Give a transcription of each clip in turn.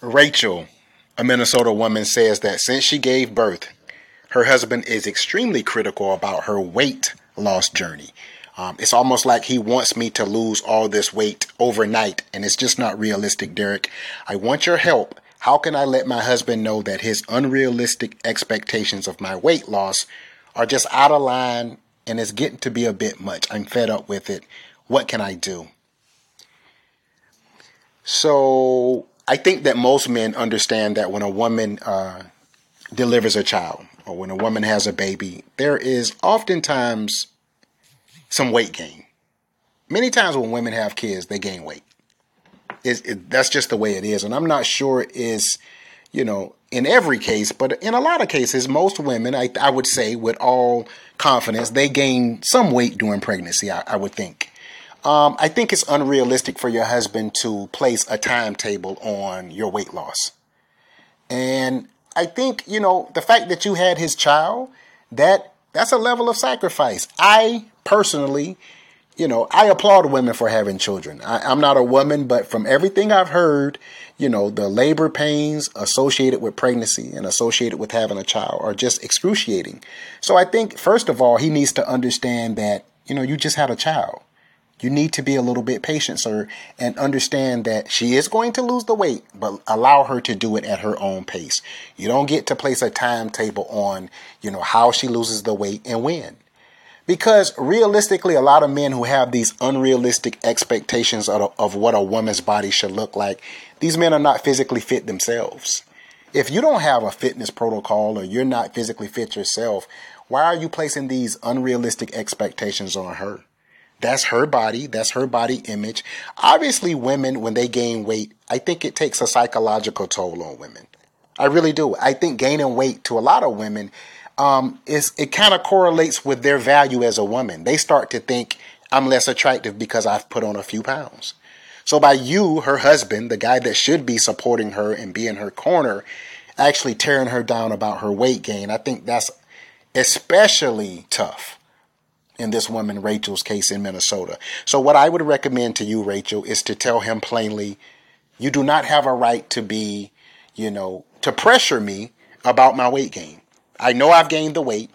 Rachel, a Minnesota woman, says that since she gave birth, her husband is extremely critical about her weight loss journey. Um, it's almost like he wants me to lose all this weight overnight, and it's just not realistic, Derek. I want your help. How can I let my husband know that his unrealistic expectations of my weight loss are just out of line and it's getting to be a bit much? I'm fed up with it. What can I do? So, I think that most men understand that when a woman uh, delivers a child or when a woman has a baby, there is oftentimes some weight gain. Many times when women have kids, they gain weight. it, that's just the way it is. And I'm not sure is, you know, in every case, but in a lot of cases, most women, I, I would say with all confidence, they gain some weight during pregnancy, I, I would think. Um, I think it's unrealistic for your husband to place a timetable on your weight loss. And I think, you know, the fact that you had his child, that that's a level of sacrifice. I personally, you know, I applaud women for having children. I, am not a woman, but from everything I've heard, you know, the labor pains associated with pregnancy and associated with having a child are just excruciating. So I think, first of all, he needs to understand that, you know, you just had a child. You need to be a little bit patient, sir, and understand that she is going to lose the weight, but allow her to do it at her own pace. You don't get to place a timetable on, you know, how she loses the weight and when. Because realistically, a lot of men who have these unrealistic expectations of, of what a woman's body should look like, these men are not physically fit themselves. If you don't have a fitness protocol or you're not physically fit yourself, why are you placing these unrealistic expectations on her? That's her body. That's her body image. Obviously, women, when they gain weight, I think it takes a psychological toll on women. I really do. I think gaining weight to a lot of women um, is it kind of correlates with their value as a woman. They start to think I'm less attractive because I've put on a few pounds. So by you, her husband, the guy that should be supporting her and be in her corner, actually tearing her down about her weight gain, I think that's especially tough in this woman Rachel's case in Minnesota. So what I would recommend to you, Rachel, is to tell him plainly, you do not have a right to be, you know, to pressure me about my weight gain. I know I've gained the weight.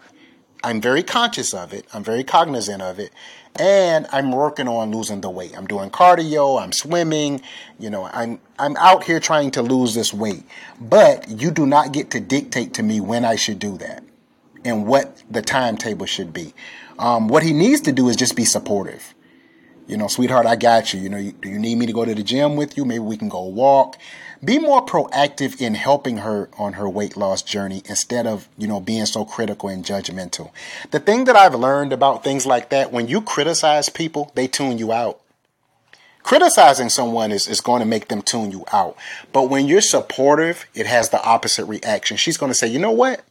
I'm very conscious of it. I'm very cognizant of it. And I'm working on losing the weight. I'm doing cardio, I'm swimming, you know, I'm I'm out here trying to lose this weight. But you do not get to dictate to me when I should do that and what the timetable should be. Um, what he needs to do is just be supportive. You know, sweetheart, I got you. You know, do you need me to go to the gym with you? Maybe we can go walk. Be more proactive in helping her on her weight loss journey instead of, you know, being so critical and judgmental. The thing that I've learned about things like that, when you criticize people, they tune you out. Criticizing someone is, is going to make them tune you out. But when you're supportive, it has the opposite reaction. She's going to say, you know what?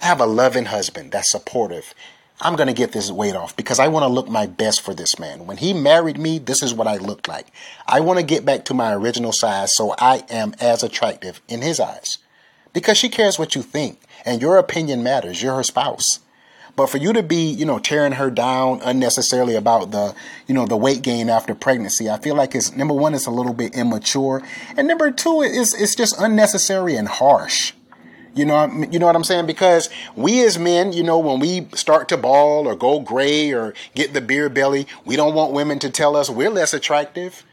I have a loving husband that's supportive. I'm going to get this weight off because I want to look my best for this man. When he married me, this is what I looked like. I want to get back to my original size so I am as attractive in his eyes. Because she cares what you think and your opinion matters. You're her spouse. But for you to be, you know, tearing her down unnecessarily about the, you know, the weight gain after pregnancy, I feel like it's number one, it's a little bit immature. And number two, it's, it's just unnecessary and harsh. You know, you know what I'm saying? Because we as men, you know, when we start to ball or go gray or get the beer belly, we don't want women to tell us we're less attractive.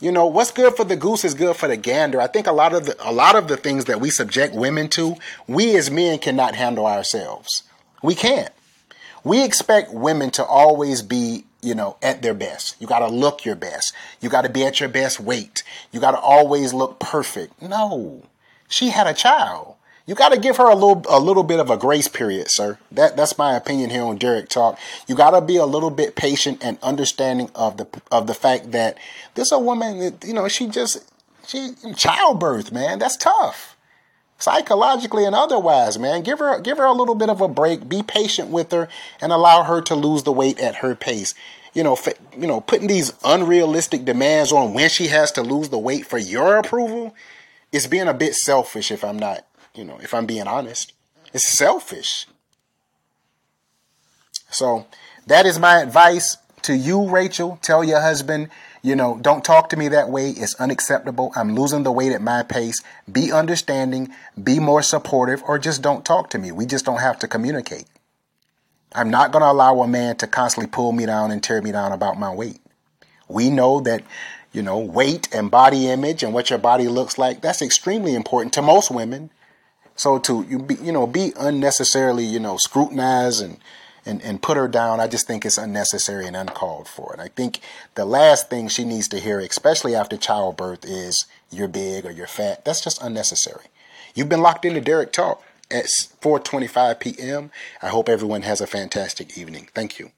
You know, what's good for the goose is good for the gander. I think a lot of the a lot of the things that we subject women to, we as men cannot handle ourselves. We can't. We expect women to always be, you know, at their best. You got to look your best. You got to be at your best weight. You got to always look perfect. No. She had a child you got to give her a little a little bit of a grace period, sir. That that's my opinion here on Derek Talk. You got to be a little bit patient and understanding of the of the fact that this a woman you know she just she childbirth, man. That's tough. Psychologically and otherwise, man. Give her give her a little bit of a break. Be patient with her and allow her to lose the weight at her pace you know, you know, putting these unrealistic demands on when she has to lose the weight for your approval is being a bit selfish if I'm not you know, if I'm being honest. It's selfish. So that is my advice to you, Rachel. Tell your husband, You know, don't talk to me that way. It's unacceptable. I'm losing the weight at my pace. Be understanding, be more supportive, or just don't talk to me. We just don't have to communicate. I'm not going to allow a man to constantly pull me down and tear me down about my weight. We know that, you know, weight and body image and what your body looks like, that's extremely important to most women. So to you be, you know, be unnecessarily, you know, scrutinized and and, and put her down, I just think it's unnecessary and uncalled for. And I think the last thing she needs to hear, especially after childbirth, is you're big or you're fat. That's just unnecessary. You've been locked into Derek Talk at 4:25 p.m. I hope everyone has a fantastic evening. Thank you.